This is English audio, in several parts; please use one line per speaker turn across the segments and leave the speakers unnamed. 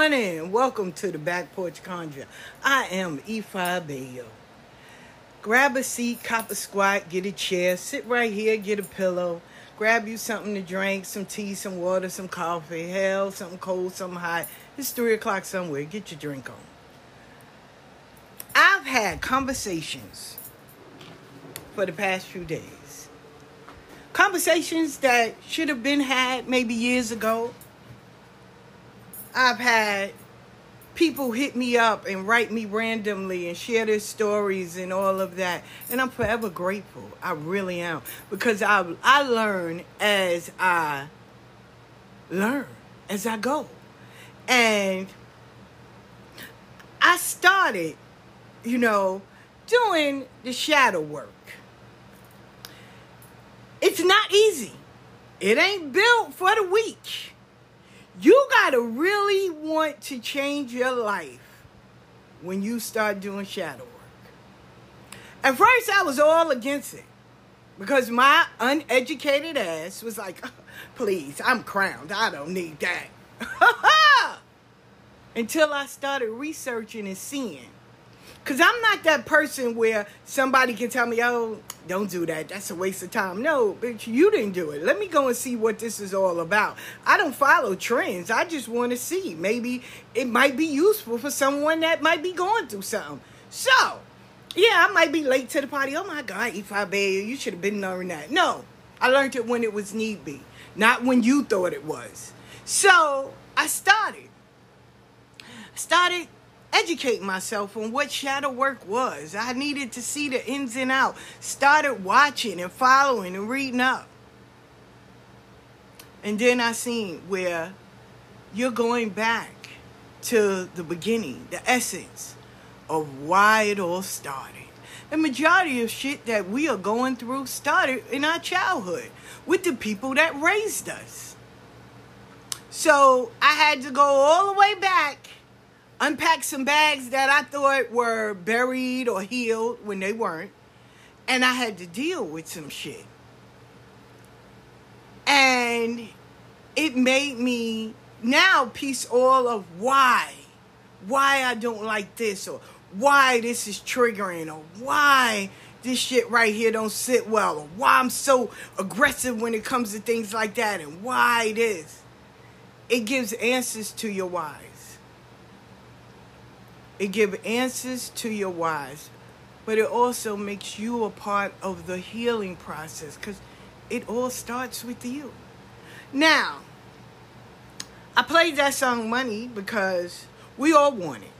morning. Welcome to the Back Porch Conjure. I am Ifa Bayo. Grab a seat, cop a squat, get a chair, sit right here, get a pillow, grab you something to drink, some tea, some water, some coffee, hell, something cold, something hot. It's three o'clock somewhere. Get your drink on. I've had conversations for the past few days conversations that should have been had maybe years ago. I've had people hit me up and write me randomly and share their stories and all of that. And I'm forever grateful. I really am. Because I, I learn as I learn, as I go. And I started, you know, doing the shadow work. It's not easy. It ain't built for the weak. You got to really want to change your life when you start doing shadow work. At first, I was all against it because my uneducated ass was like, please, I'm crowned. I don't need that. Until I started researching and seeing because I'm not that person where somebody can tell me, oh, don't do that. That's a waste of time. No, bitch, you didn't do it. Let me go and see what this is all about. I don't follow trends. I just want to see. Maybe it might be useful for someone that might be going through something. So, yeah, I might be late to the party. Oh my God, Ifa Bay, you should have been learning that. No, I learned it when it was need be, not when you thought it was. So, I started. started educate myself on what shadow work was. I needed to see the ins and out. Started watching and following and reading up. And then I seen where you're going back to the beginning, the essence of why it all started. The majority of shit that we are going through started in our childhood with the people that raised us. So I had to go all the way back unpacked some bags that I thought were buried or healed when they weren't. And I had to deal with some shit. And it made me now piece all of why. Why I don't like this or why this is triggering or why this shit right here don't sit well or why I'm so aggressive when it comes to things like that and why it is. It gives answers to your whys. It gives answers to your whys. But it also makes you a part of the healing process because it all starts with you. Now, I played that song Money because we all want it.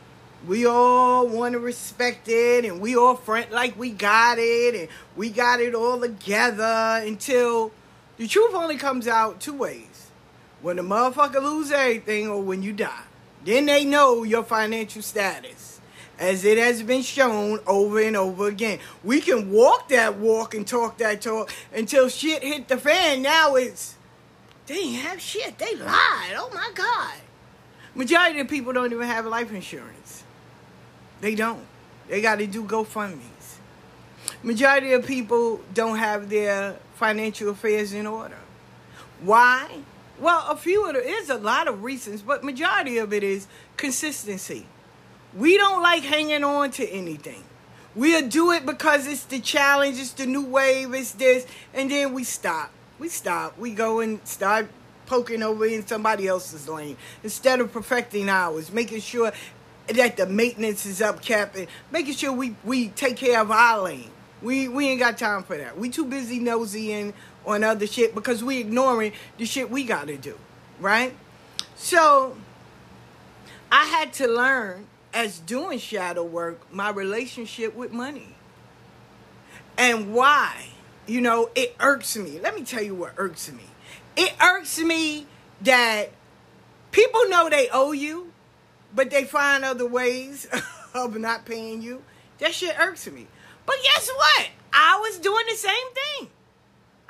We all want to respect it and we all front like we got it and we got it all together until the truth only comes out two ways. When the motherfucker lose everything or when you die. Then they know your financial status. As it has been shown over and over again. We can walk that walk and talk that talk until shit hit the fan. Now it's they didn't have shit. They lied. Oh my God. Majority of people don't even have life insurance. They don't. They got to do GoFundMe's. Majority of people don't have their financial affairs in order. Why? Well, a few of there is a lot of reasons, but majority of it is consistency. We don't like hanging on to anything. We'll do it because it's the challenge, it's the new wave, it's this, and then we stop we stop. We go and start poking over in somebody else's lane instead of perfecting ours, making sure that the maintenance is up and making sure we, we take care of our lane. We we ain't got time for that. We too busy nosying on other shit because we ignoring the shit we gotta do. Right? So I had to learn as doing shadow work my relationship with money. And why? You know, it irks me. Let me tell you what irks me. It irks me that people know they owe you, but they find other ways of not paying you. That shit irks me. But guess what? I was doing the same thing.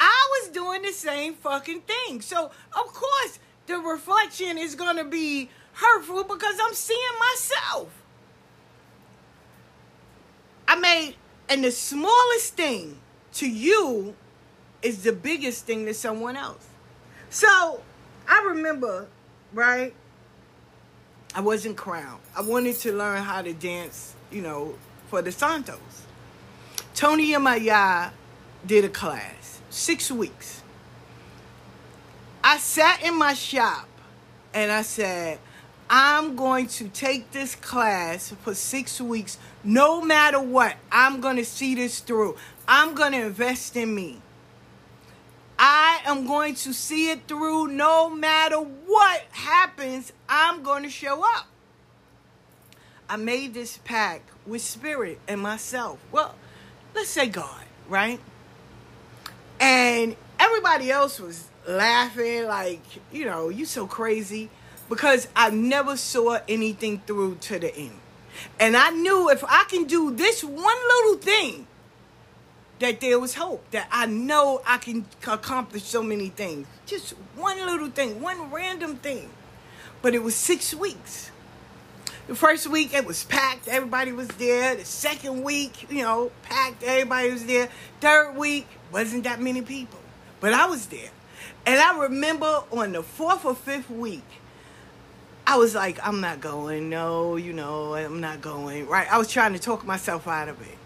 I was doing the same fucking thing. So, of course, the reflection is going to be hurtful because I'm seeing myself. I made, and the smallest thing to you is the biggest thing to someone else. So I remember, right? I wasn't crowned. I wanted to learn how to dance, you know, for the Santos. Tony and Maya did a class, six weeks. I sat in my shop and I said, I'm going to take this class for six weeks, no matter what. I'm going to see this through. I'm going to invest in me. I am going to see it through no matter what happens. I'm going to show up. I made this pact with spirit and myself. Well, let's say God, right? And everybody else was laughing, like, you know, you so crazy because I never saw anything through to the end. And I knew if I can do this one little thing, that there was hope, that I know I can accomplish so many things. Just one little thing, one random thing. But it was six weeks. The first week it was packed, everybody was there. The second week, you know, packed, everybody was there. Third week, wasn't that many people, but I was there. And I remember on the fourth or fifth week, I was like, I'm not going. No, you know, I'm not going. Right? I was trying to talk myself out of it.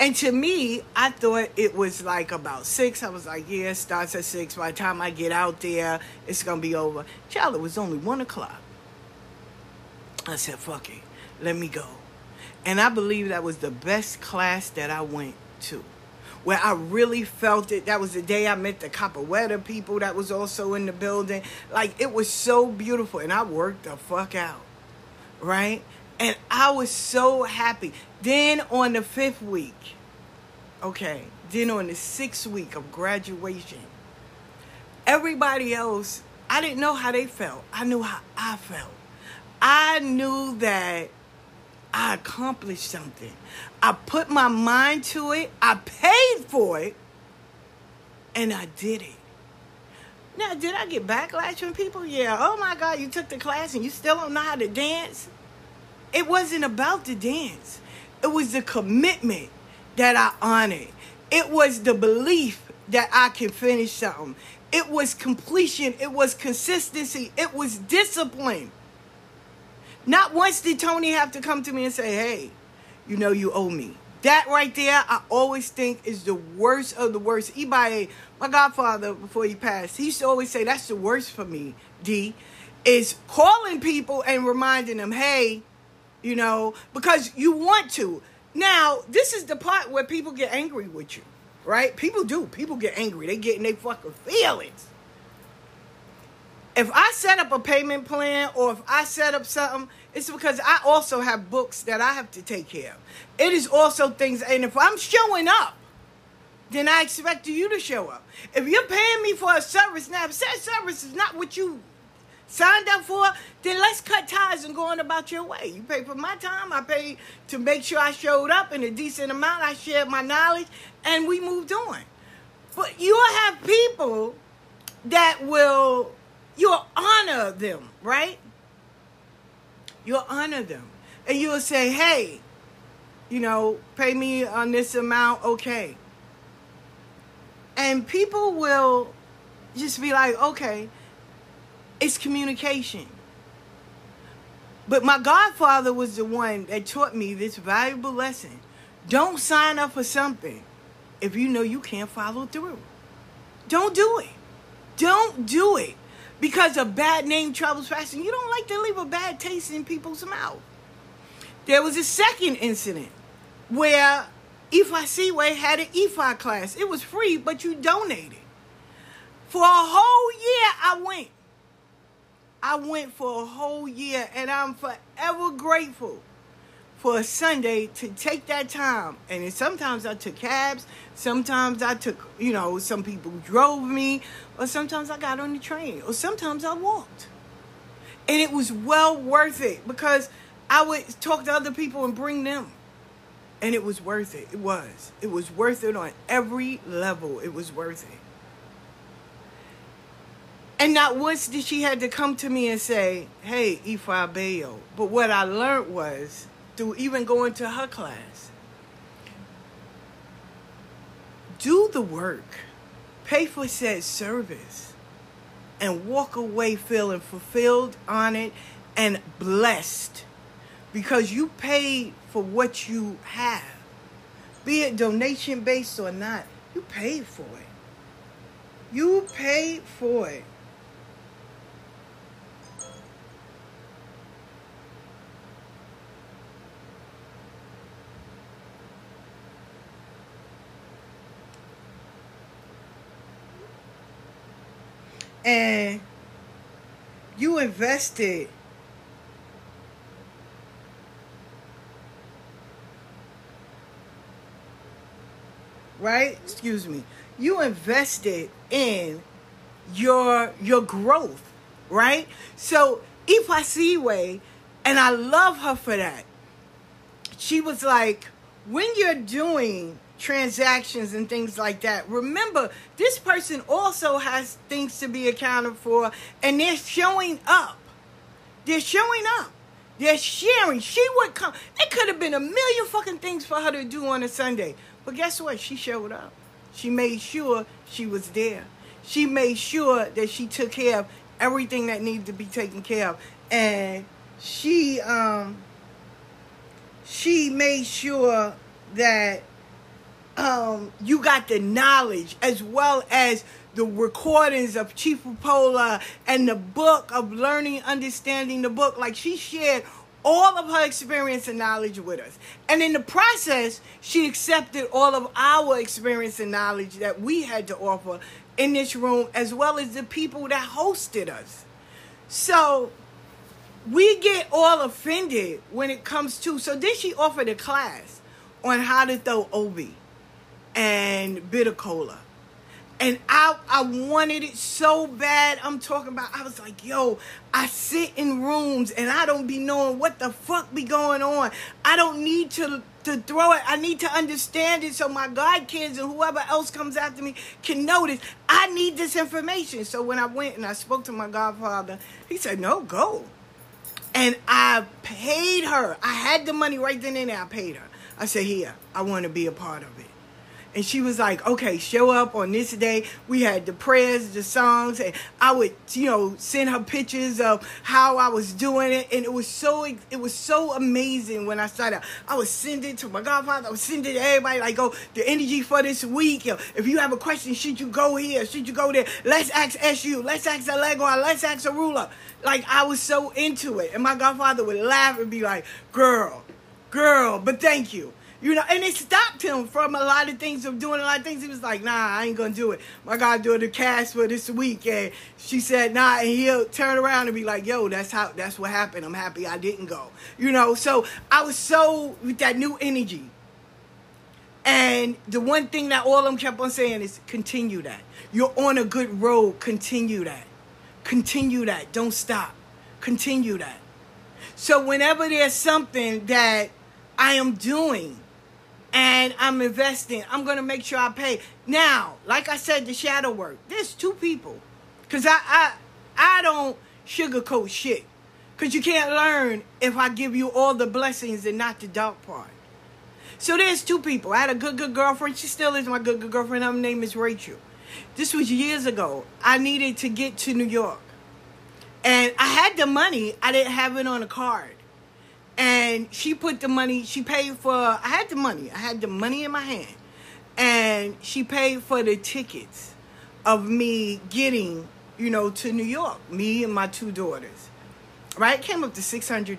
And to me, I thought it was like about six. I was like, yeah, starts at six. By the time I get out there, it's going to be over. Child, it was only one o'clock. I said, fuck it. Let me go. And I believe that was the best class that I went to. Where I really felt it. That was the day I met the Capoeira people that was also in the building. Like, it was so beautiful. And I worked the fuck out. Right? And I was so happy. Then on the fifth week, okay, then on the sixth week of graduation, everybody else, I didn't know how they felt. I knew how I felt. I knew that I accomplished something. I put my mind to it, I paid for it, and I did it. Now, did I get backlash from people? Yeah. Oh my God, you took the class and you still don't know how to dance? It wasn't about the dance. It was the commitment that I honored. It was the belief that I can finish something. It was completion, it was consistency, it was discipline. Not once did Tony have to come to me and say, hey, you know you owe me. That right there, I always think is the worst of the worst. Ibaye, my godfather, before he passed, he used to always say, that's the worst for me, D, is calling people and reminding them, hey, you know, because you want to. Now, this is the part where people get angry with you, right? People do. People get angry. They get in their fucking feelings. If I set up a payment plan or if I set up something, it's because I also have books that I have to take care of. It is also things, and if I'm showing up, then I expect you to show up. If you're paying me for a service now, if that service is not what you signed up for, then let's cut ties and go on about your way. You pay for my time, I pay to make sure I showed up in a decent amount, I shared my knowledge, and we moved on. But you'll have people that will, you'll honor them, right? You'll honor them. And you'll say, hey, you know, pay me on this amount, okay. And people will just be like, okay, it's communication. But my godfather was the one that taught me this valuable lesson. Don't sign up for something if you know you can't follow through. Don't do it. Don't do it. Because a bad name travels fast and you don't like to leave a bad taste in people's mouth. There was a second incident where Ifa Seaway had an Ifa class. It was free, but you donated. For a whole year, I went. I went for a whole year, and I'm forever grateful for a Sunday to take that time. And sometimes I took cabs, sometimes I took, you know, some people drove me, or sometimes I got on the train, or sometimes I walked. And it was well worth it because I would talk to other people and bring them. And it was worth it. It was. It was worth it on every level. It was worth it. And not once did she had to come to me and say, hey, Ifa Bayo. But what I learned was, through even going to her class, do the work, pay for said service, and walk away feeling fulfilled, honored, and blessed. Because you paid for what you have. Be it donation based or not, you paid for it. You paid for it. And you invested right? Excuse me. You invested in your your growth right? So Ifa and I love her for that she was like when you're doing transactions and things like that. Remember, this person also has things to be accounted for, and they're showing up. They're showing up. They're sharing. She would come. It could have been a million fucking things for her to do on a Sunday. But guess what? She showed up. She made sure she was there. She made sure that she took care of everything that needed to be taken care of. And she um she made sure that um, you got the knowledge as well as the recordings of Chief Pola and the book of learning, understanding the book. Like she shared all of her experience and knowledge with us. And in the process, she accepted all of our experience and knowledge that we had to offer in this room, as well as the people that hosted us. So we get all offended when it comes to. So then she offered a class on how to throw Obi and bitter kola. And I I wanted it so bad. I'm talking about I was like, yo, I sit in rooms and I don't be knowing what the fuck be going on. I don't need to to throw it. I need to understand it so my god kids and whoever else comes after me can notice. I need this information. So when I went and I spoke to my godfather, he said, No, go. And I paid her. I had the money right then and there. I paid her. I said, Here, I want to be a part of it. And she was like, "Okay, show up on this day." We had the prayers, the songs, and I would, you know, send her pictures of how I was doing it, and it was so it was so amazing when I started. I would send it to my godfather. I would send it to everybody. Like, "Oh, the energy for this week. If you have a question, should you go here? Should you go there? Let's ask SU. Let's ask Lego. Let's ask Orula." Like I was so into it, and my godfather would laugh and be like, "Girl, girl," but thank you. You know, and it stopped him from a lot of things, from doing a lot of things. He was like, nah, I ain't gonna do it. My God doing the cast for this week. And she said, nah, and he'll turn around and be like, yo, that's how that's what happened. I'm happy I didn't go. You know, so I was so with that new energy. And the one thing that all of them kept on saying is continue that. You're on a good road, continue that. Continue that. Don't stop. Continue that. So whenever there's something that I am doing and I'm investing. I'm gonna make sure I pay. Now, like I said, the shadow work. There's two people, cause I I I don't sugarcoat shit, cause you can't learn if I give you all the blessings and not the dark part. So there's two people. I had a good good girlfriend. She still is my good good girlfriend. Her name is Rachel. This was years ago. I needed to get to New York, and I had the money. I didn't have it on a card and she put the money she paid for i had the money i had the money in my hand. And she paid for the tickets of me getting you know to new york me and my two daughters right? Came up to $600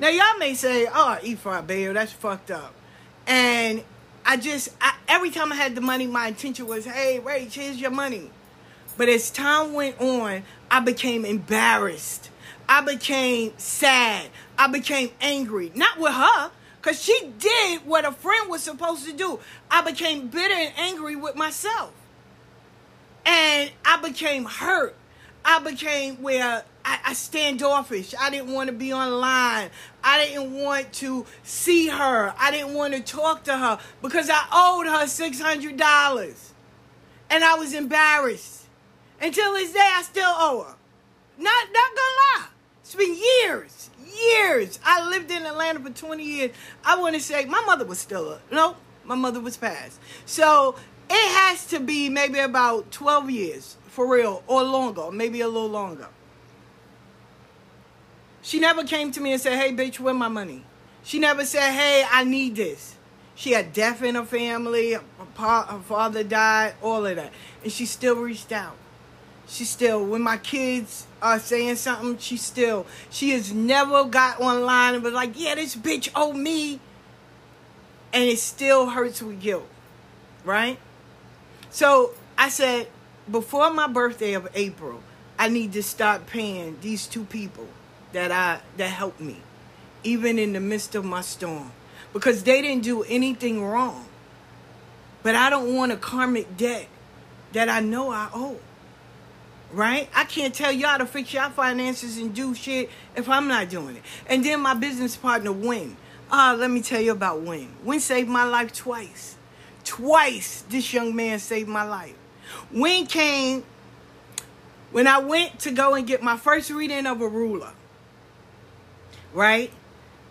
now y'all may say oh Ephraim Bayo, that's fucked up. And i just I, every time i had the money my intention was hey rach here's your money. But as time went on i became embarrassed. I became sad. I became angry. Not with her, because she did what a friend was supposed to do. I became bitter and angry with myself. And I became hurt. I became where I, I standoffish. I didn't want to be online. I didn't want to see her. I didn't want to talk to her because I owed her $600. And I was embarrassed. Until this day, I still owe her. Not, not. It's been years, years. I lived in Atlanta for 20 years. I want to say my mother was still, up. no, my mother was passed. So it has to be maybe about 12 years for real or longer, maybe a little longer. She never came to me and said, hey, bitch, where my money? She never said, hey, I need this. She had death in her family, her, her father died, all of that. And she still reached out. She still, when my kids are saying something, she still, she has never got online and was like, yeah, this bitch owe me. And it still hurts with guilt, right? So I said, before my birthday of April, I need to start paying these two people that I that helped me, even in the midst of my storm, because they didn't do anything wrong. But I don't want a karmic debt that I know I owe right? I can't tell y'all to fix your finances and do shit if I'm not doing it. And then my business partner, Win. Ah, uh, let me tell you about Win. Win saved my life twice. Twice this young man saved my life. Win came when I went to go and get my first reading of Orula, right?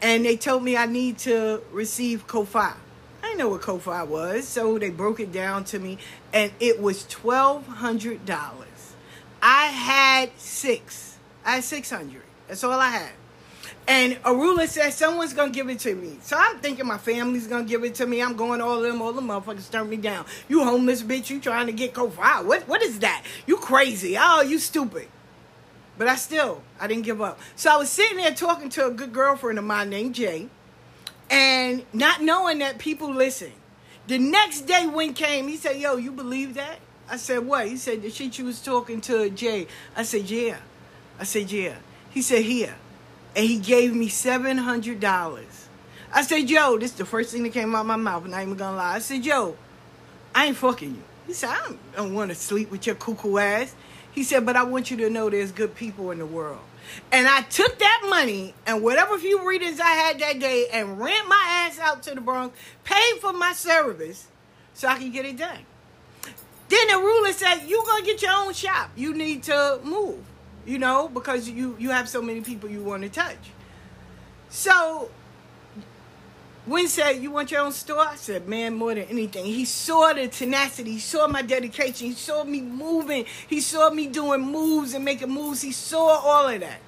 And they told me I need to receive Kofa. I didn't know what Kofa was, so they broke it down to me, and it was twelve hundred dollars. I had six. I had 600. That's all I had. And Orula said someone's gonna give it to me. So I'm thinking my family's gonna give it to me. I'm going all them, all the motherfuckers turn me down. You homeless bitch, you trying to get COVID. What what is that? You crazy. Oh, you stupid. But I still I didn't give up. So I was sitting there talking to a good girlfriend of mine named Jay, and not knowing that people listen. The next day when came, he said, Yo, you believe that? I said, what? He said, the shit you was talking to Jay. I said, yeah. I said, yeah. He said, here. And he gave me $700. I said, yo, this is the first thing that came out of my mouth, and I ain't even gonna lie. I said, yo, I ain't fucking you. He said, I don't, don't want to sleep with your cuckoo ass. He said, but I want you to know there's good people in the world. And I took that money and whatever few readings I had that day and ran my ass out to the Bronx, paid for my service so I could get it done. Then the ruler said, "You gonna get your own shop. You need to move, you know, because you you have so many people you want to touch." So Win said, You want your own store? I said, Man, more than anything. He saw the tenacity. He saw my dedication. He saw me moving. He saw me doing moves and making moves. He saw all of that.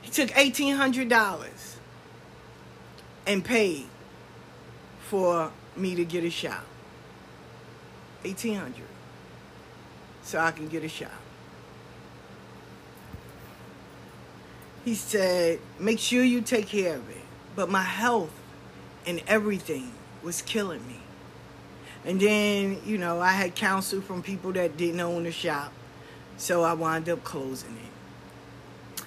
He took $1,800 and paid for me to get a shop. 1800 so I can get a shop. He said, make sure you take care of it. But my health and everything was killing me. And then, you know, I had counsel from people that didn't own the shop. So I wound up closing it.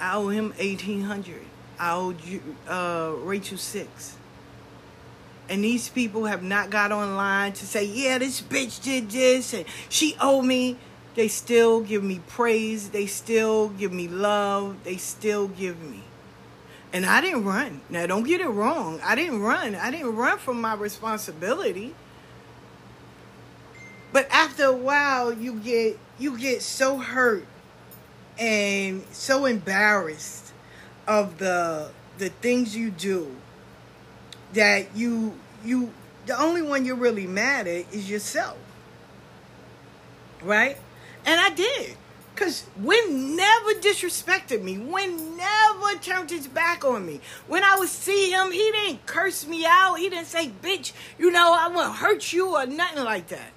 I owe him 1800 I owe you, uh, Rachel six. And these people have not got online to say, yeah, this bitch did this and she owed me. They still give me praise. They still give me love. They still give me. And I didn't run. Now, don't get it wrong. I didn't run. I didn't run from my responsibility. But after a while, you get you get so hurt and so embarrassed of the the things you do that you you the only one you're really mad at is yourself. Right? And I did. Cause Win never disrespected me. Win never turned his back on me. When I would see him, he didn't curse me out. He didn't say, bitch, you know, I won't hurt you or nothing like that.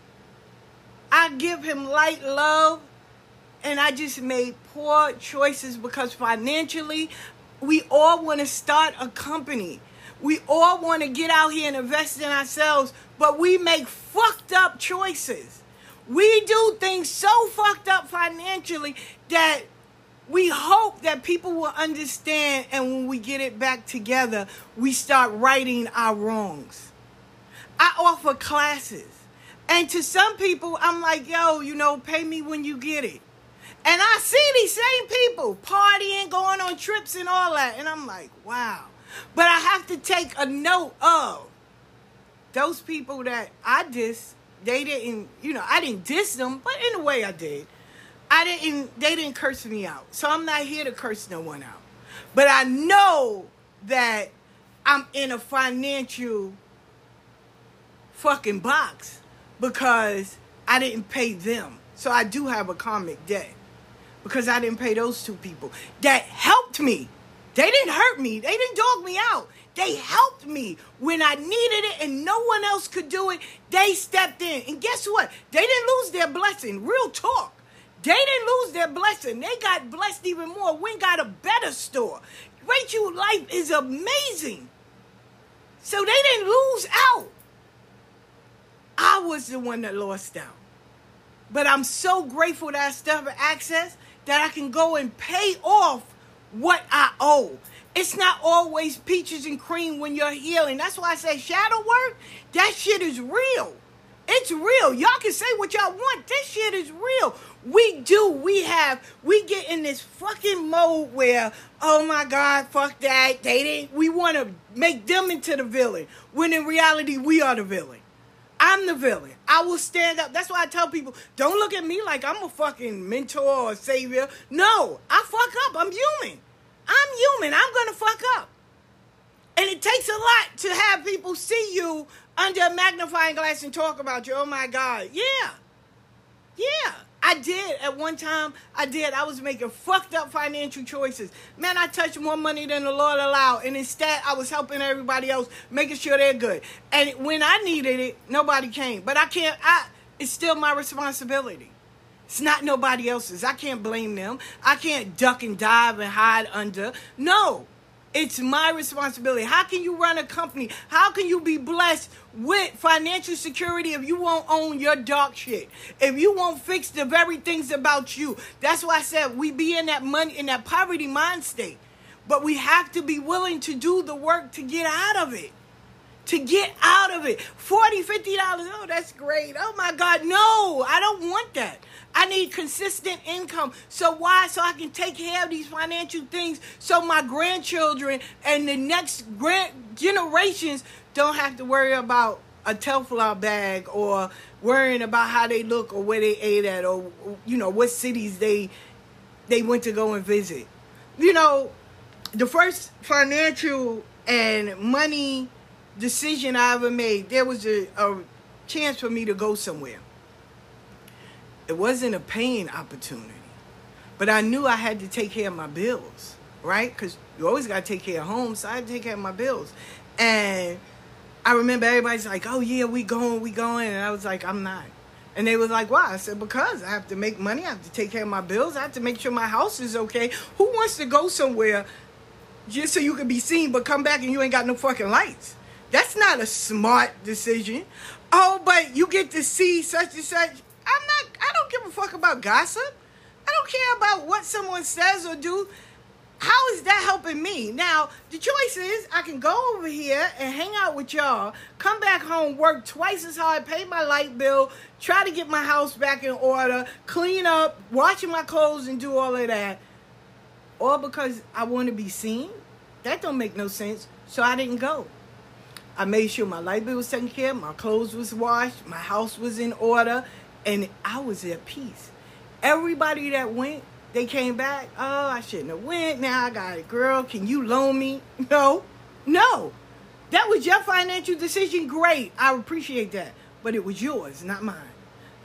I give him light love and I just made poor choices because financially we all want to start a company. We all want to get out here and invest in ourselves, but we make fucked up choices. We do things so fucked up financially that we hope that people will understand and when we get it back together, we start righting our wrongs. I offer classes. And to some people, I'm like, yo, you know, pay me when you get it. And I see these same people partying, going on trips and all that. And I'm like, wow. But I have to take a note of those people that I diss. They didn't, you know, I didn't diss them, but in a way I did. I didn't, they didn't curse me out. So I'm not here to curse no one out. But I know that I'm in a financial fucking box because I didn't pay them. So I do have a karmic debt because I didn't pay those two people that helped me. They didn't hurt me. They didn't dog me out. They helped me when I needed it and no one else could do it. They stepped in. And guess what? They didn't lose their blessing. Real talk. They didn't lose their blessing. They got blessed even more. We got a better store. Rachel life is amazing. So they didn't lose out. I was the one that lost out. But I'm so grateful that I still have access that I can go and pay off what I owe. It's not always peaches and cream when you're healing. That's why I say shadow work, that shit is real. It's real. Y'all can say what y'all want. This shit is real. We do. We have. We get in this fucking mode where, oh my God, fuck that. They didn't. We want to make them into the villain. When in reality, we are the villain. I'm the villain. I will stand up. That's why I tell people, don't look at me like I'm a fucking mentor or savior. No, I fuck up. I'm human. I'm human. I'm going to fuck up. And it takes a lot to have people see you under a magnifying glass and talk about you. Oh my God. Yeah. Yeah. I did at one time. I did. I was making fucked up financial choices. Man, I touched more money than the Lord allowed, and instead I was helping everybody else, making sure they're good. And when I needed it, nobody came. But I can't. I. It's still my responsibility. It's not nobody else's. I can't blame them. I can't duck and dive and hide under. No, it's my responsibility. How can you run a company? How can you be blessed with financial security if you won't own your dark shit? If you won't fix the very things about you? That's why I said we be in that money in that poverty mind state. But we have to be willing to do the work to get out of it. To get out of it. 40 $50. Oh, that's great. Oh my God. No, I don't want that. I need consistent income. So why? So I can take care of these financial things so my grandchildren and the next grand generations don't have to worry about a Telfar bag or worrying about how they look or where they ate at or you know what cities they they went to go and visit. You know, the first financial and money decision I ever made, there was a, a chance for me to go somewhere. It wasn't a paying opportunity, but I knew I had to take care of my bills, right? Because you always got to take care of home, so I had to take care of my bills. And I remember everybody's like, "Oh yeah, we going, we going," and I was like, "I'm not." And they was like, "Why?" I said, "Because I have to make money. I have to take care of my bills. I have to make sure my house is okay. Who wants to go somewhere just so you can be seen, but come back and you ain't got no fucking lights?" That's not a smart decision. Oh, but you get to see such and such. I'm not, I don't give a fuck about gossip. I don't care about what someone says or do. How is that helping me? Now, the choice is I can go over here and hang out with y'all, come back home, work twice as hard, pay my light bill, try to get my house back in order, clean up, washing my clothes and do all of that. All because I want to be seen? That don't make no sense. So I didn't go. I made sure my light bill was taken care of, my clothes was washed, my house was in order, and I was at peace. Everybody that went, they came back. Oh, I shouldn't have went. Now I got it, girl. Can you loan me? No, no. That was your financial decision. Great, I appreciate that, but it was yours, not mine.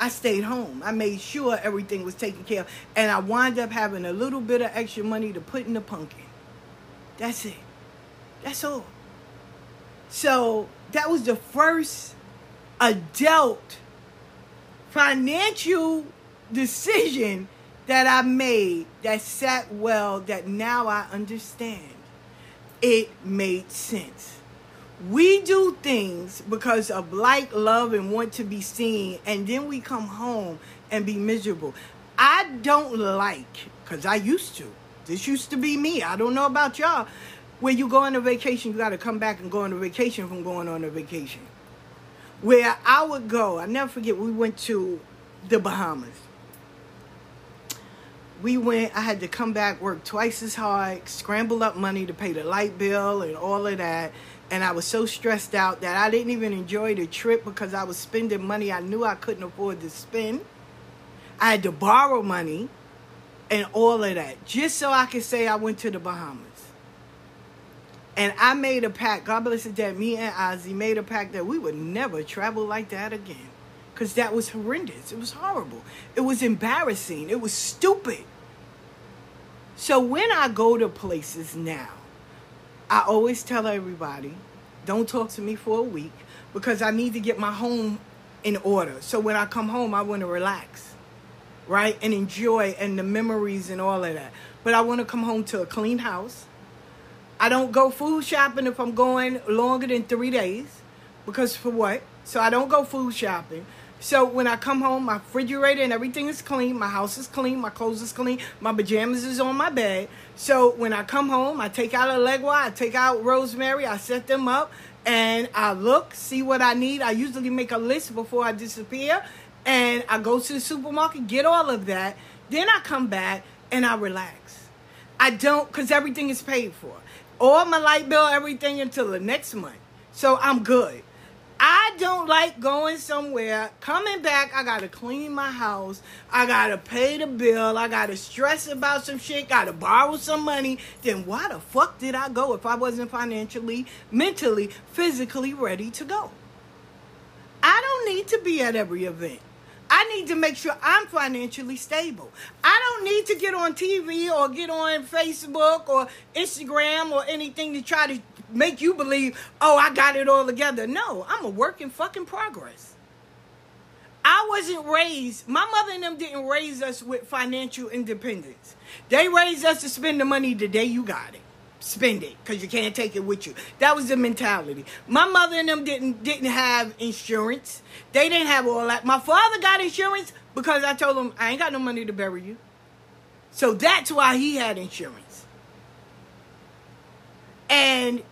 I stayed home. I made sure everything was taken care of, and I wound up having a little bit of extra money to put in the pumpkin. That's it. That's all. So that was the first adult financial decision that I made that sat well, that now I understand. It made sense. We do things because of like, love, and want to be seen, and then we come home and be miserable. I don't like, because I used to. This used to be me. I don't know about y'all where you go on a vacation, you got to come back and go on a vacation from going on a vacation. Where I would go, I never forget, we went to the Bahamas. We went, I had to come back, work twice as hard, scramble up money to pay the light bill and all of that. And I was so stressed out that I didn't even enjoy the trip because I was spending money I knew I couldn't afford to spend. I had to borrow money and all of that just so I could say I went to the Bahamas. And I made a pact, God bless his dad, me and Ozzy made a pact that we would never travel like that again. Because that was horrendous. It was horrible. It was embarrassing. It was stupid. So when I go to places now, I always tell everybody, don't talk to me for a week because I need to get my home in order. So when I come home, I want to relax, right? And enjoy and the memories and all of that. But I want to come home to a clean house. I don't go food shopping if I'm going longer than three days. Because for what? So I don't go food shopping. So when I come home, my refrigerator and everything is clean. My house is clean. My clothes is clean. My pajamas is on my bed. So when I come home, I take out Elegua, I take out rosemary, I set them up, and I look, see what I need. I usually make a list before I disappear, and I go to the supermarket, get all of that. Then I come back and I relax. I don't, because everything is paid for all my light bill, everything until the next month. So I'm good. I don't like going somewhere, coming back, I gotta clean my house, I gotta pay the bill, I gotta stress about some shit, gotta borrow some money. Then why the fuck did I go if I wasn't financially, mentally, physically ready to go? I don't need to be at every event. I need to make sure I'm financially stable. I don't need to get on TV or get on Facebook or Instagram or anything to try to make you believe, oh, I got it all together. No, I'm a work in fucking progress. I wasn't raised, my mother and them didn't raise us with financial independence. They raised us to spend the money the day you got it spend it because you can't take it with you. That was the mentality. My mother and them didn't didn't have insurance. They didn't have all that. My father got insurance because I told him I ain't got no money to bury you. So that's why he had insurance. And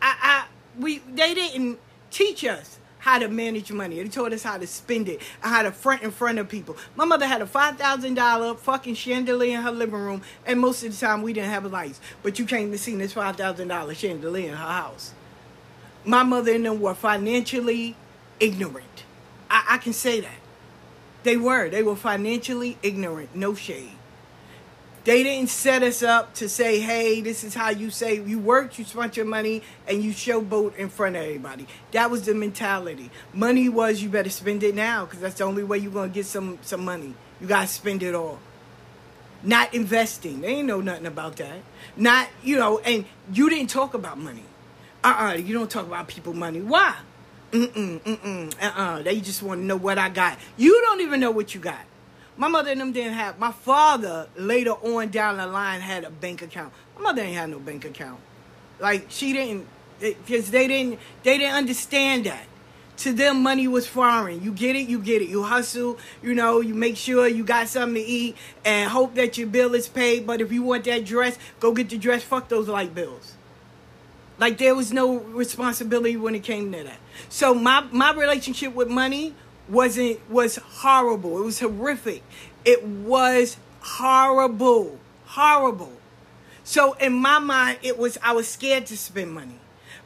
I, I we they didn't teach us how to manage money. They taught us how to spend it how to front in front of people. My mother had a $5,000 fucking chandelier in her living room, and most of the time we didn't have lights. But you came to see this $5,000 chandelier in her house. My mother and them were financially ignorant. I, I can say that. They were. They were financially ignorant. No shade. They didn't set us up to say, hey, this is how you say you worked, you spent your money, and you showboat in front of everybody. That was the mentality. Money was you better spend it now because that's the only way you're going to get some, some money. You got to spend it all. Not investing. They ain't know nothing about that. Not, you know, and you didn't talk about money. Uh-uh, you don't talk about people money. Why? Mm-mm, mm-mm, uh-uh. They just want to know what I got. You don't even know what you got. My mother and them didn't have. My father later on down the line had a bank account. My mother ain't had no bank account. Like she didn't, because they didn't. They didn't understand that. To them, money was foreign. You get it, you get it. You hustle, you know, you make sure you got something to eat and hope that your bill is paid. But if you want that dress, go get the dress. Fuck those light bills. Like there was no responsibility when it came to that. So my my relationship with money wasn't was horrible. It was horrific. It was horrible. Horrible. So in my mind it was I was scared to spend money.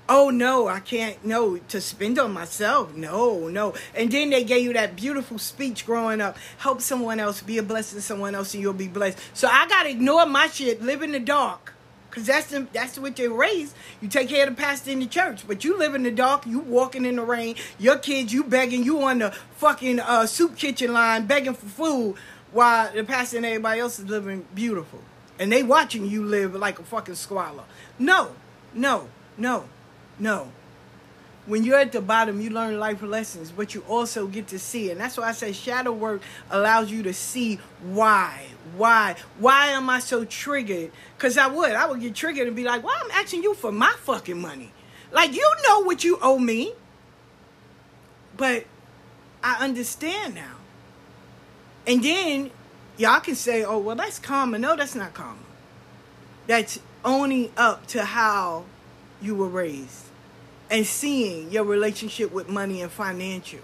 Oh no, I can't no to spend on myself. No, no. And then they gave you that beautiful speech growing up. Help someone else, be a blessing to someone else, and you'll be blessed. So I gotta ignore my shit, live in the dark Cause that's the, that's what they raised. You take care of the pastor in the church, but you live in the dark. You walking in the rain. Your kids, you begging. You on the fucking uh, soup kitchen line begging for food, while the pastor and everybody else is living beautiful, and they watching you live like a fucking squalor. No, no, no, no when you're at the bottom, you learn life lessons, but you also get to see. And that's why I say shadow work allows you to see why. Why? Why am I so triggered? Because I would. I would get triggered and be like, well, I'm asking you for my fucking money. Like, you know what you owe me. But I understand now. And then y'all can say, oh, well, that's karma. No, that's not karma. That's owning up to how you were raised and seeing your relationship with money and financial.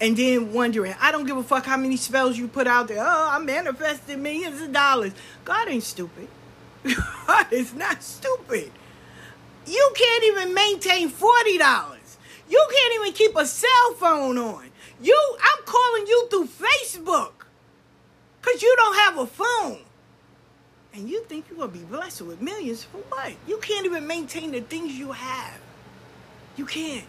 And then wondering, I don't give a fuck how many spells you put out there. Oh, I manifested millions of dollars. God ain't stupid. God is not stupid. You can't even maintain $40. You can't even keep a cell phone on. You I'm calling you through Facebook. Cause you don't have a phone. And you think you're gonna be blessed with millions for what? You can't even maintain the things you have. You can't.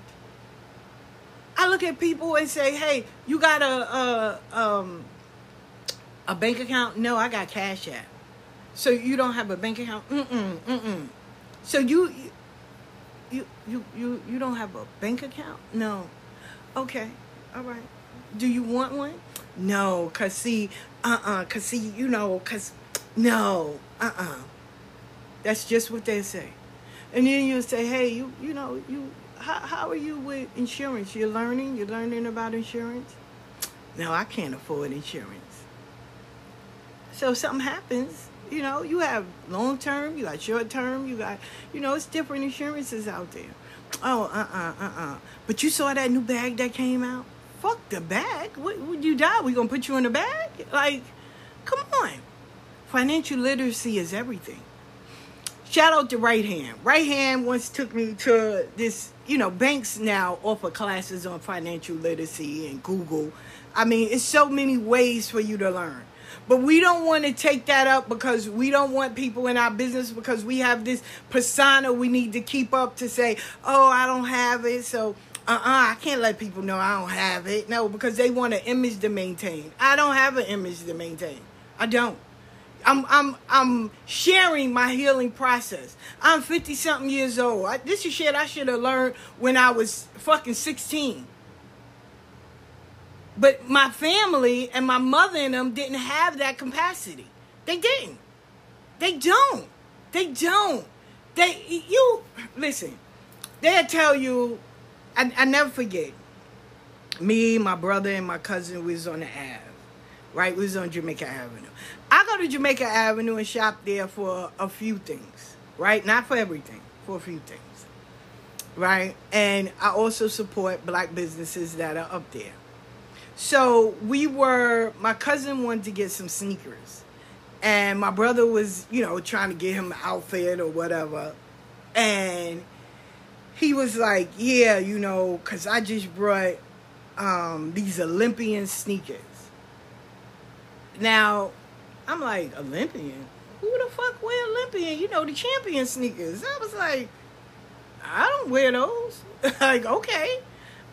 I look at people and say, "Hey, you got a a um a bank account?" No, I got Cash App. So you don't have a bank account? Mm-mm, mm-mm. So you you you you you don't have a bank account? No. Okay. All right. Do you want one? No, cause see, uh-uh, cause see, you know, cause no, uh-uh. That's just what they say. And then you say, hey, you you know, you how, how are you with insurance? You're learning? You're learning about insurance? No, I can't afford insurance. So if something happens, you know, you have long term, you got short term, you got, you know, it's different insurances out there. Oh, uh uh-uh, uh, uh uh. But you saw that new bag that came out? Fuck the bag. What, would you die? We gonna put you in a bag? Like, come on. Financial literacy is everything. Shout out to Right Hand. Right Hand once took me to this, you know, banks now offer classes on financial literacy and Google. I mean, it's so many ways for you to learn. But we don't want to take that up because we don't want people in our business because we have this persona we need to keep up to say, oh, I don't have it. So, uh uh-uh, uh I can't let people know I don't have it. No, because they want an image to maintain. I don't have an image to maintain. I don't. I'm I'm I'm sharing my healing process. I'm 50 something years old. I, this is shit I should have learned when I was fucking 16. But my family and my mother and them didn't have that capacity. They didn't. They don't. They don't. They you listen. They'll tell you. I, I never forget. Me, my brother, and my cousin was on the Ave. Right, we was on Jamaica Avenue. I go to Jamaica Avenue and shop there for a few things, right? Not for everything, for a few things, right? And I also support black businesses that are up there. So we were, my cousin wanted to get some sneakers. And my brother was, you know, trying to get him an outfit or whatever. And he was like, yeah, you know, because I just brought um, these Olympian sneakers. Now, I'm like, Olympian? Who the fuck wear Olympian? You know, the champion sneakers. I was like, I don't wear those. like, okay.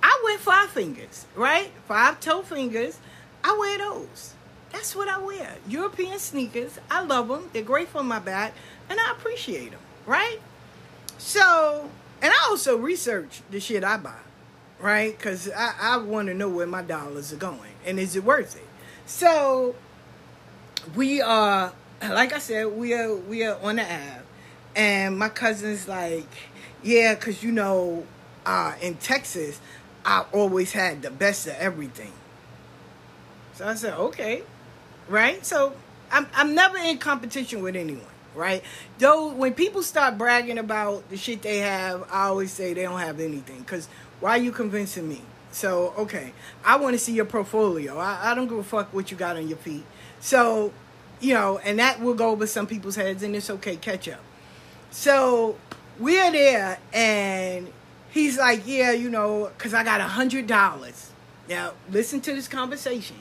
I wear five fingers, right? Five toe fingers. I wear those. That's what I wear. European sneakers. I love them. They're great for my back, and I appreciate them, right? So, and I also research the shit I buy, right? Because I, I want to know where my dollars are going and is it worth it. So, we are, like I said, we are we are on the app, and my cousin's like, yeah, because you know, uh, in Texas, I always had the best of everything. So I said, okay, right? So I'm I'm never in competition with anyone, right? Though when people start bragging about the shit they have, I always say they don't have anything. Because why are you convincing me? So okay, I want to see your portfolio. I, I don't give a fuck what you got on your feet. So, you know, and that will go over some people's heads, and it's okay, catch up. So we're there, and he's like, yeah, you know, because I got a hundred dollars. Now listen to this conversation.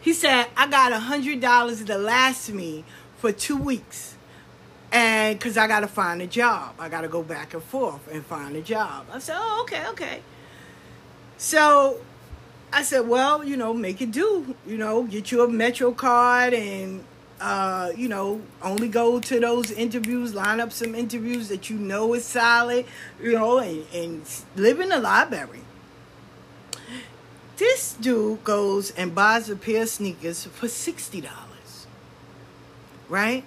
He said, I got a hundred dollars to last me for two weeks. And because I got to find a job, I got to go back and forth and find a job. I said, oh, okay, okay. So I said, well, you know, make it do. You know, get you a Metro card and, uh, you know, only go to those interviews, line up some interviews that you know is solid, you know, and, and live in the library. This dude goes and buys a pair of sneakers for $60. Right?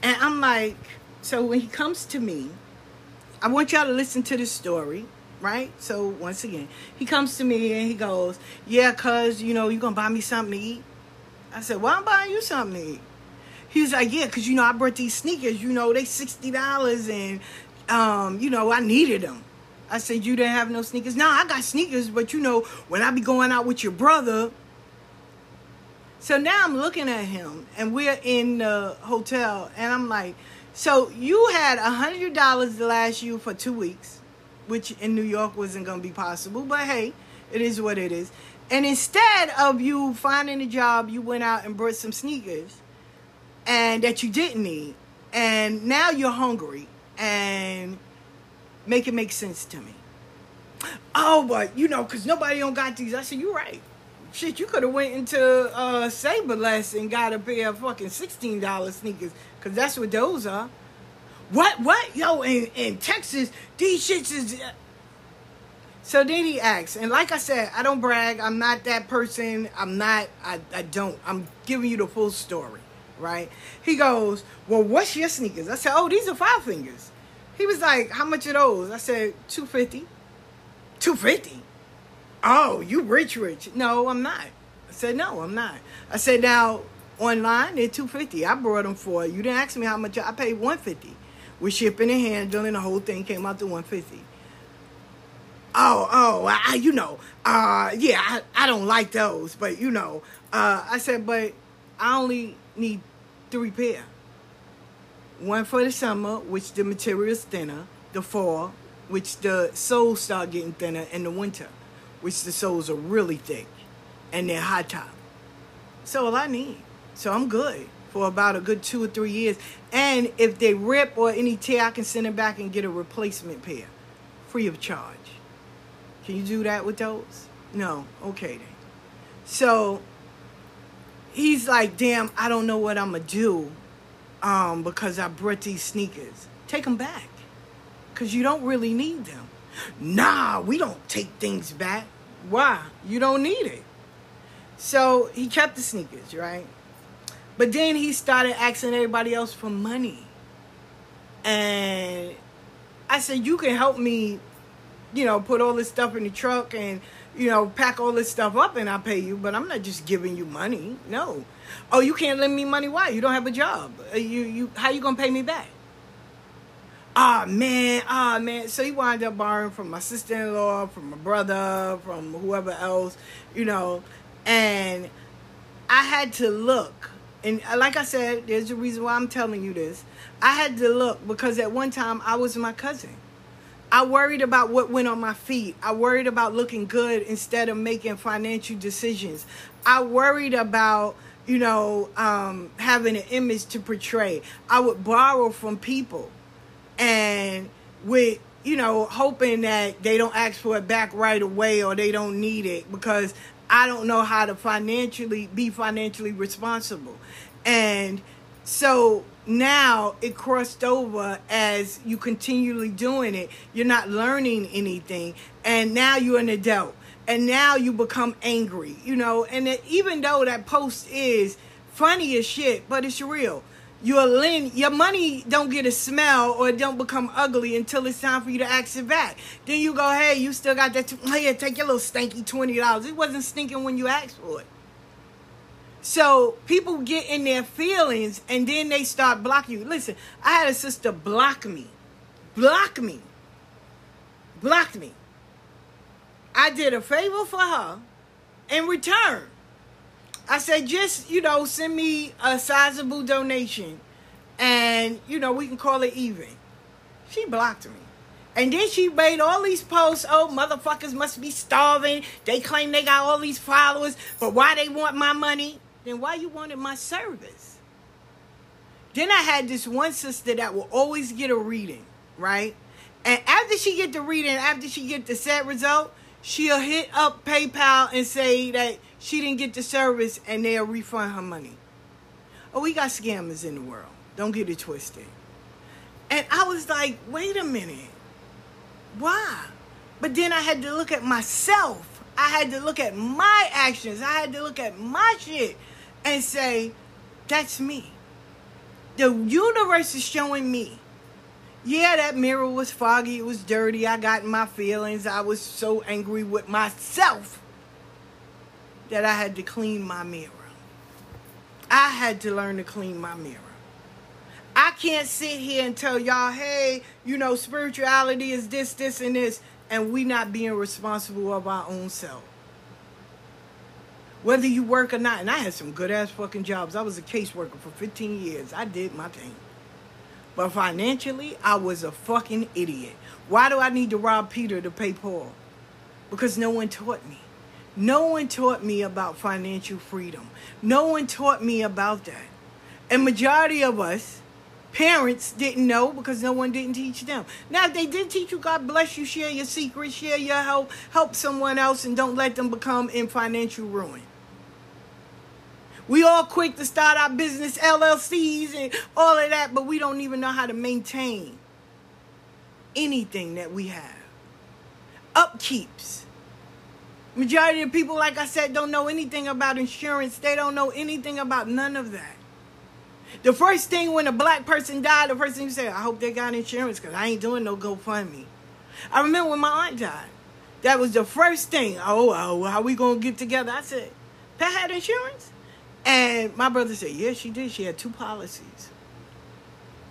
And I'm like, so when he comes to me, I want y'all to listen to this story, right? So once again, he comes to me and he goes, Yeah, cuz, you know, you gonna buy me something to eat? I said, Well, I'm buying you something to eat. He was like, Yeah, cause you know, I brought these sneakers, you know, they $60 and um, you know, I needed them. I said, You didn't have no sneakers? No, I got sneakers, but you know, when I be going out with your brother. So now I'm looking at him and we're in the hotel and I'm like, So you had a hundred dollars to last you for two weeks, which in New York wasn't gonna be possible, but hey, it is what it is. And instead of you finding a job, you went out and bought some sneakers and that you didn't need. And now you're hungry and make it make sense to me. Oh, but you know, cause nobody don't got these. I said, you're right. Shit, you could have went into uh Saberless and got a pair of fucking sixteen dollar sneakers, cause that's what those are. What? What? Yo, in in Texas, these shits is. Uh, so then he asks, and like I said, I don't brag. I'm not that person. I'm not. I. I don't. I'm giving you the full story, right? He goes, well, what's your sneakers? I said, oh, these are five fingers. He was like, how much are those? I said, 250 250 Oh, you rich, rich. No, I'm not. I said, no, I'm not. I said, now, online, they're 250 I brought them for, you didn't ask me how much, I paid 150 With shipping and handling, the whole thing came out to 150 Oh, oh, I, you know, uh, yeah, I, I don't like those, but you know, uh, I said, but I only need three pair. One for the summer, which the material's thinner. The fall, which the soles start getting thinner. And the winter, which the soles are really thick. And they're high top. So all I need. So I'm good for about a good two or three years. And if they rip or any tear, I can send it back and get a replacement pair. Free of charge. Can you do that with those? No. Okay then. So he's like, damn, I don't know what I'm going to do um, because I brought these sneakers. Take them back because you don't really need them. Nah, we don't take things back. Why? You don't need it. So he kept the sneakers, right? But then he started asking everybody else for money. And I said, You can help me, you know, put all this stuff in the truck and, you know, pack all this stuff up and I'll pay you, but I'm not just giving you money. No. Oh, you can't lend me money? Why? You don't have a job. Uh, you you how you gonna pay me back? Ah man, ah man. So he wound up borrowing from my sister in law, from my brother, from whoever else, you know. And I had to look. And uh, like I said, there's a reason why I'm telling you this. I had to look because at one time I was my cousin. I worried about what went on my feet. I worried about looking good instead of making financial decisions. I worried about you know, um, having an image to portray. I would borrow from people and with, you know, hoping that they don't ask for it back right away or they don't need it because I don't know how to financially be financially responsible. And so now it crossed over as you continually doing it. You're not learning anything. And now you're an adult. And now you become angry, you know. And it, even though that post is funny as shit, but it's real. Your lend, your money don't get a smell or it don't become ugly until it's time for you to ask it back. Then you go, hey, you still got that? T- hey, take your little stinky twenty dollars. It wasn't stinking when you asked for it. So people get in their feelings and then they start blocking you. Listen, I had a sister block me, block me, blocked me. I did a favor for her in return. I said, just, you know, send me a sizable donation and, you know, we can call it even. She blocked me. And then she made all these posts. Oh, motherfuckers must be starving. They claim they got all these followers, but why they want my money? Then why you wanted my service? Then I had this one sister that will always get a reading, right? And after she get the reading, after she get the set result, she'll hit up PayPal and say that she didn't get the service and they'll refund her money. Oh, we got scammers in the world. Don't get it twisted. And I was like, wait a minute. Why? But then I had to look at myself. I had to look at my actions. I had to look at my shit and say, that's me. The universe is showing me. Yeah, that mirror was foggy. It was dirty. I got my feelings. I was so angry with myself that I had to clean my mirror. I had to learn to clean my mirror. I can't sit here and tell y'all, hey, you know, spirituality is this, this, and this, and we not being responsible of our own self. Whether you work or not, and I had some good ass fucking jobs. I was a caseworker for 15 years. I did my thing. But financially, I was a fucking idiot. Why do I need to rob Peter to pay Paul? Because no one taught me. No one taught me about financial freedom. No one taught me about that. And majority of us, parents, didn't know because no one didn't teach them. Now, if they did teach you, God bless you, share your secrets, share your help, help someone else, and don't let them become in financial ruin. We all quick to start our business LLCs and all of that, but we don't even know how to maintain anything that we have. Upkeeps. Majority of people, like I said, don't know anything about insurance. They don't know anything about none of that. The first thing when a black person died, the first thing you say, I hope they got insurance because I ain't doing no GoFundMe. I remember when my aunt died. That was the first thing. Oh, oh how we going to get together? I said, Pat had insurance? And my brother said, "Yeah, she did. She had two policies."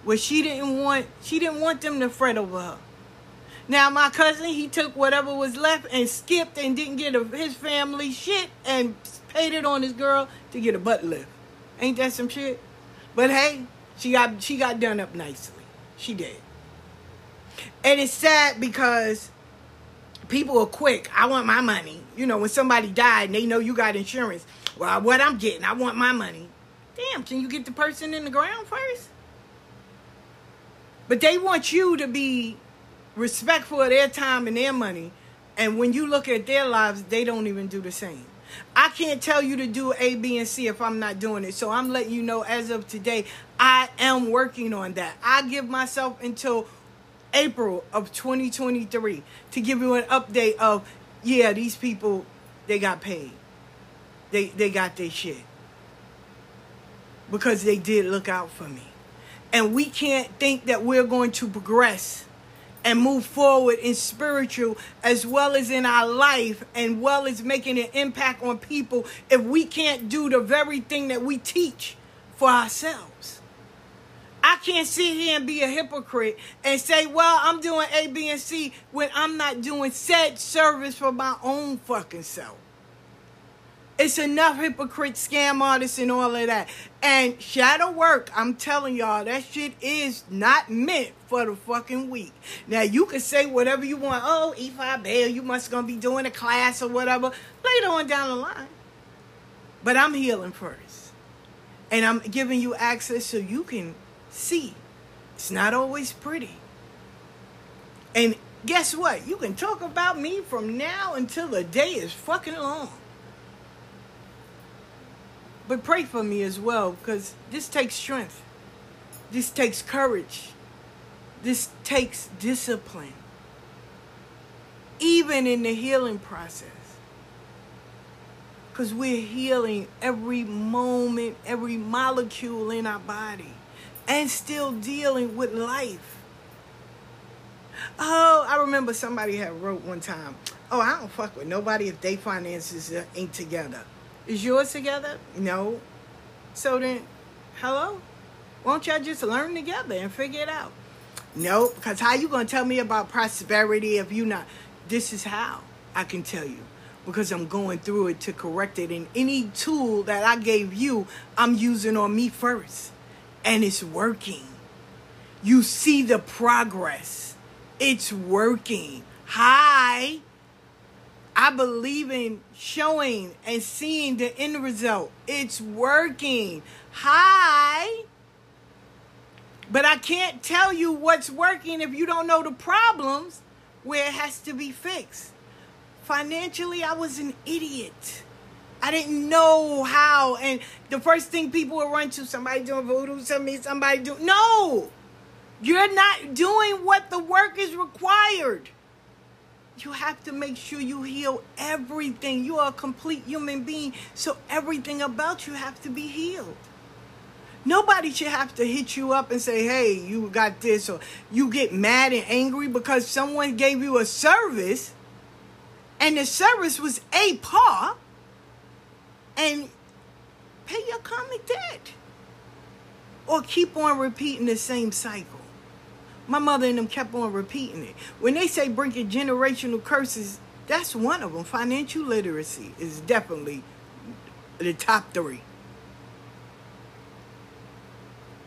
Where she didn't want she didn't want them to fret over her. Now my cousin, he took whatever was left and skipped and didn't get a, his family shit and paid it on his girl to get a butt lift. Ain't that some shit? But hey, she got she got done up nicely. She did. And it's sad because people are quick. I want my money. You know, when somebody died and they know you got insurance, well, what I'm getting, I want my money. Damn, can you get the person in the ground first? But they want you to be respectful of their time and their money. And when you look at their lives, they don't even do the same. I can't tell you to do A, B, and C if I'm not doing it. So I'm letting you know as of today, I am working on that. I give myself until April of 2023 to give you an update of, yeah, these people, they got paid they they got their shit. Because they did look out for me. And we can't think that we're going to progress and move forward in spiritual as well as in our life and well as making an impact on people if we can't do the very thing that we teach for ourselves. I can't sit here and be a hypocrite and say, well, I'm doing A, B, and C when I'm not doing said service for my own fucking self. It's enough hypocrite scam artists and all of that. And shadow work, I'm telling y'all, that shit is not meant for the fucking weak. Now you can say whatever you want. Oh, Ifa Bayo, you must gonna be doing a class or whatever. Later on down the line. But I'm healing first. And I'm giving you access so you can see. It's not always pretty. And guess what? You can talk about me from now until the day is fucking long. But pray for me as well because this takes strength. This takes courage. This takes discipline. Even in the healing process. Because we're healing every moment, every molecule in our body, and still dealing with life. Oh, I remember somebody had wrote one time, "Oh, I don't fuck with nobody if they finances ain't together." Is yours together? No. So then, hello? Won't y'all just learn together and figure it out? Nope, because how you gonna tell me about prosperity if you not? This is how I can tell you. Because I'm going through it to correct it. And any tool that I gave you, I'm using on me first. And it's working. You see the progress. It's working. Hi. I believe in showing and seeing the end result. It's working. Hi. But I can't tell you what's working if you don't know the problems where it has to be fixed. Financially, I was an idiot. I didn't know how. And the first thing people would run to somebody doing voodoo, somebody, somebody do. No, you're not doing what the work is required. You have to make sure you heal everything. You are a complete human being, so everything about you have to be healed. Nobody should have to hit you up and say, hey, you got this, or you get mad and angry because someone gave you a service and the service was a par and pay your karmic debt. Or keep on repeating the same cycle. My mother and them kept on repeating it. When they say breaking generational curses, that's one of them. Financial literacy is definitely the top three.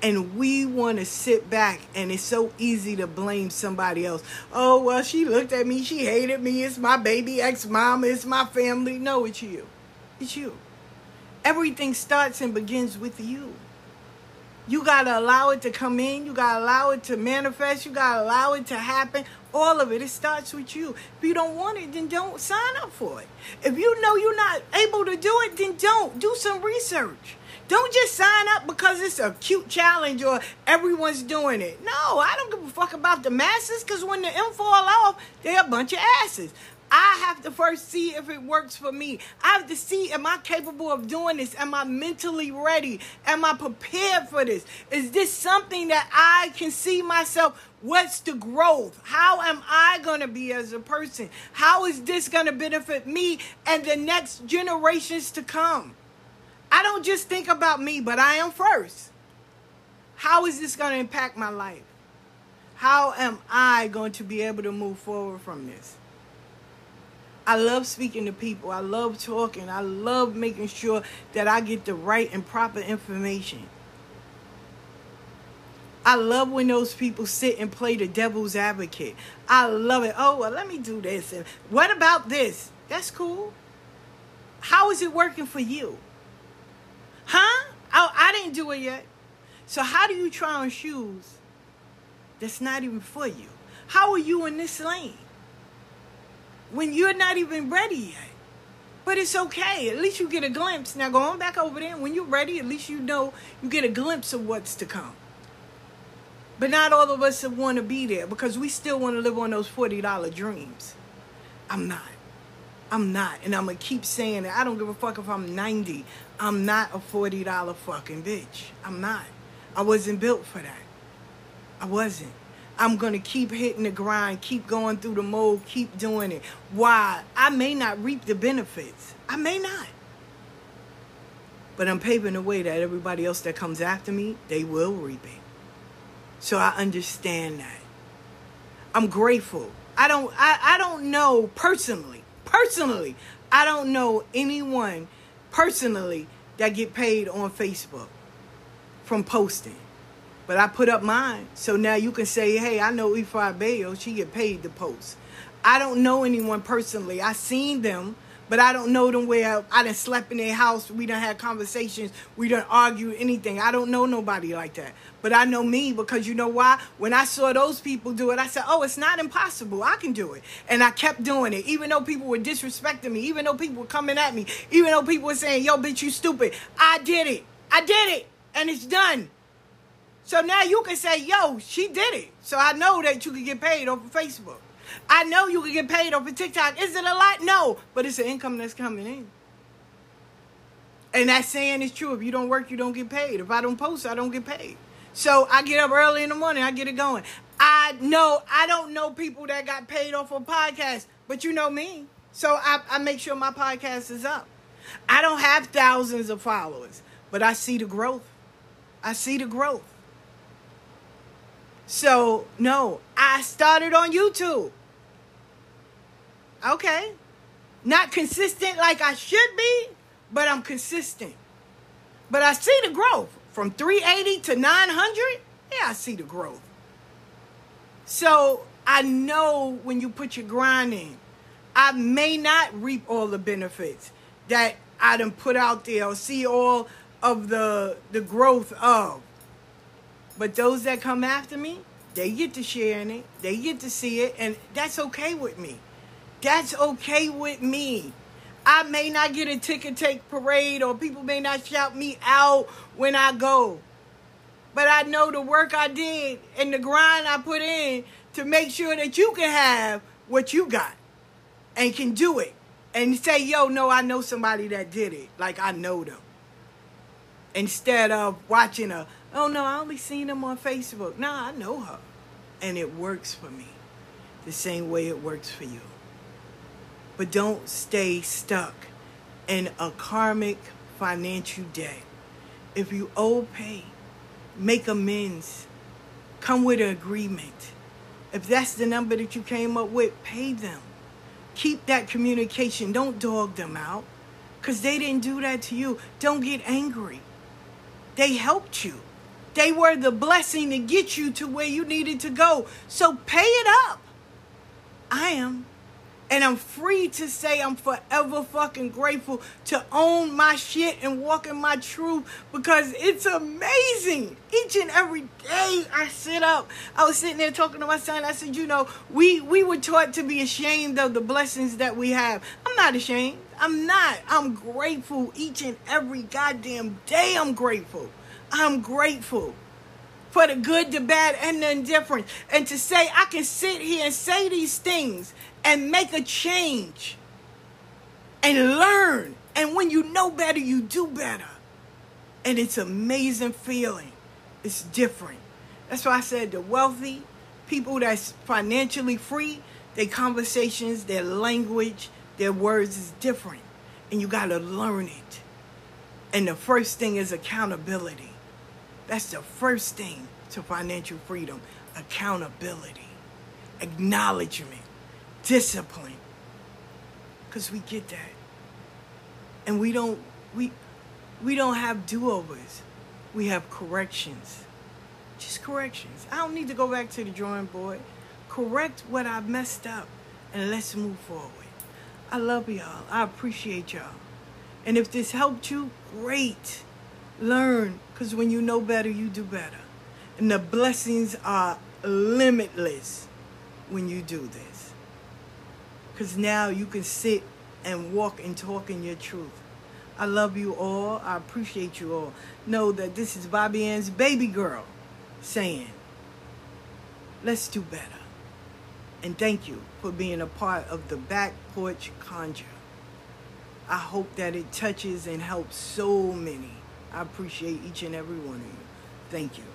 And we want to sit back and it's so easy to blame somebody else. Oh well she looked at me. She hated me. It's my baby ex-mom it's my family. No it's you. It's you. Everything starts and begins with you you got to allow it to come in. You got to allow it to manifest. You got to allow it to happen. All of it. It starts with you. If you don't want it then don't sign up for it. If you know you're not able to do it then don't. Do some research. Don't just sign up because it's a cute challenge or everyone's doing it. No, I don't give a fuck about the masses because when the M fall off, they're a bunch of asses. I have to first see if it works for me. I have to see, am I capable of doing this? Am I mentally ready? Am I prepared for this? Is this something that I can see myself? What's the growth? How am I going to be as a person? How is this going to benefit me and the next generations to come? I don't just think about me, but I am first. How is this going to impact my life? How am I going to be able to move forward from this? I love speaking to people. I love talking. I love making sure that I get the right and proper information. I love when those people sit and play the devil's advocate. I love it. Oh, well, let me do this. And what about this? That's cool. How is it working for you? Huh? Oh, I didn't do it yet. So how do you try on shoes that's not even for you? How are you in this lane when you're not even ready yet? But it's okay. At least you get a glimpse. Now go on back over there. When you're ready, at least you know you get a glimpse of what's to come. But not all of us want to be there because we still want to live on those $40 dreams. I'm not. I'm not. And I'm going to keep saying it. I don't give a fuck if I'm 90. I'm not a $40 fucking bitch. I'm not. I wasn't built for that. I wasn't. I'm going to keep hitting the grind, keep going through the mold, keep doing it. Why? I may not reap the benefits. I may not. But I'm paving the way that everybody else that comes after me, they will reap it. So I understand that. I'm grateful. I don't I, I don't know personally personally, I don't know anyone personally that get paid on Facebook from posting. But I put up mine. So now you can say, hey, I know Ifa Bayo, she get paid to post. I don't know anyone personally. I seen them, but I don't know them well. I done slept in their house. We done had conversations. We done argue anything. I don't know nobody like that. But I know me because you know why? When I saw those people do it, I said, oh, it's not impossible. I can do it. And I kept doing it. Even though people were disrespecting me, even though people were coming at me, even though people were saying, yo, bitch, you stupid. I did it. I did it. And it's done. So now you can say, yo, she did it. So I know that you can get paid off of Facebook. I know you can get paid off of TikTok. Is it a lot? No, but it's an income that's coming in. And that saying is true. If you don't work, you don't get paid. If I don't post, I don't get paid. So I get up early in the morning, I get it going. I know I don't know people that got paid off of podcasts, but you know me. So I, I make sure my podcast is up. I don't have thousands of followers, but I see the growth. I see the growth. So no, I started on YouTube. Okay. Not consistent like I should be, but I'm consistent. But I see the growth from 380 to 900. Yeah, I see the growth. So I know when you put your grind in, I may not reap all the benefits that I done put out there or see all of the the growth of. But those that come after me, they get to share in it. They get to see it, and that's okay with me. That's okay with me. I may not get a ticket take parade or people may not shout me out when I go. But I know the work I did and the grind I put in to make sure that you can have what you got and can do it. And say, yo, no, I know somebody that did it. Like I know them. Instead of watching a, oh no, I only seen them on Facebook. Nah, I know her. And it works for me the same way it works for you. But don't stay stuck in a karmic financial debt. If you owe, pay. Make amends. Come with an agreement. If that's the number that you came up with, pay them. Keep that communication. Don't dog them out because they didn't do that to you. Don't get angry. They helped you. They were the blessing to get you to where you needed to go. So pay it up. I am. And I'm free to say I'm forever fucking grateful to own my shit and walk in my truth because it's amazing. Each and every day I sit up. I was sitting there talking to my son. I said, you know, we, we were taught to be ashamed of the blessings that we have. I'm not ashamed. I'm not. I'm grateful each and every goddamn day. I'm grateful. I'm grateful for the good, the bad, and the indifferent. And to say I can sit here and say these things and make a change and learn. And when you know better, you do better. And it's amazing feeling. It's different. That's why I said the wealthy, people that's financially free, their conversations, their language, their words is different. And you got to learn it. And the first thing is accountability. That's the first thing to financial freedom accountability, acknowledgement discipline. Because we get that. And we don't we we don't have do-overs. We have corrections. Just corrections. I don't need to go back to the drawing board. Correct what I messed up and let's move forward. I love y'all. I appreciate y'all. And if this helped you, great. Learn, because when you know better, you do better. And the blessings are limitless when you do this. Because now you can sit and walk and talk in your truth. I love you all. I appreciate you all. Know that this is Bobby Ann's baby girl saying, let's do better. And thank you for being a part of the Back Porch Conjure. I hope that it touches and helps so many. I appreciate each and every one of you. Thank you.